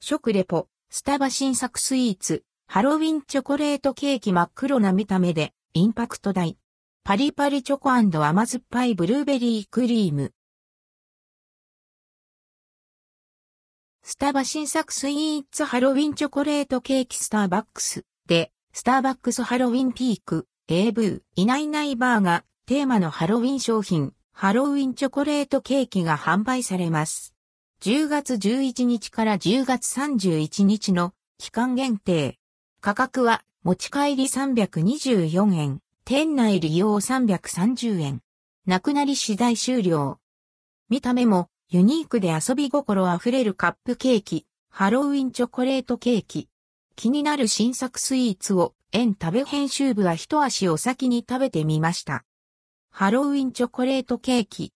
食レポ、スタバ新作スイーツ、ハロウィンチョコレートケーキ真っ黒な見た目で、インパクト大。パリパリチョコ甘酸っぱいブルーベリークリーム。スタバ新作スイーツハロウィンチョコレートケーキスターバックスで、スターバックスハロウィンピーク、A ブー、いないいないバーがテーマのハロウィン商品、ハロウィンチョコレートケーキが販売されます。10月11日から10月31日の期間限定。価格は持ち帰り324円、店内利用330円。なくなり次第終了。見た目もユニークで遊び心あふれるカップケーキ、ハロウィンチョコレートケーキ。気になる新作スイーツを、円食べ編集部は一足お先に食べてみました。ハロウィンチョコレートケーキ。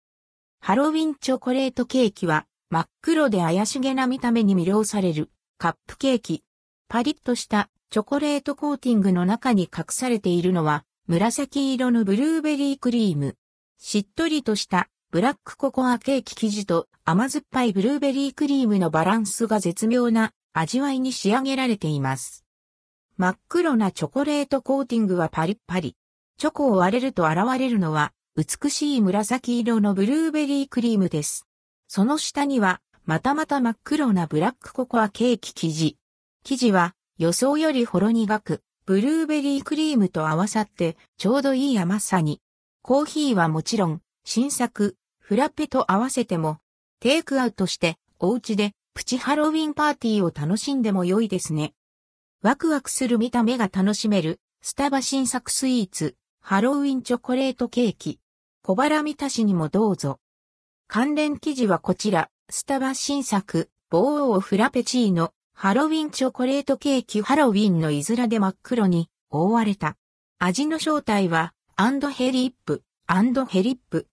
ハロウィンチョコレートケーキは、真っ黒で怪しげな見た目に魅了されるカップケーキ。パリッとしたチョコレートコーティングの中に隠されているのは紫色のブルーベリークリーム。しっとりとしたブラックココアケーキ生地と甘酸っぱいブルーベリークリームのバランスが絶妙な味わいに仕上げられています。真っ黒なチョコレートコーティングはパリッパリ。チョコを割れると現れるのは美しい紫色のブルーベリークリームです。その下には、またまた真っ黒なブラックココアケーキ生地。生地は予想よりほろ苦く、ブルーベリークリームと合わさってちょうどいい甘さに。コーヒーはもちろん、新作、フラペと合わせても、テイクアウトしてお家でプチハロウィンパーティーを楽しんでも良いですね。ワクワクする見た目が楽しめる、スタバ新作スイーツ、ハロウィンチョコレートケーキ。小腹満たしにもどうぞ。関連記事はこちら、スタバ新作、ブーフラペチーノ、ハロウィンチョコレートケーキハロウィンのいたずらで真っ黒に覆われた。味の正体は、アンドヘリップ、アンドヘリップ。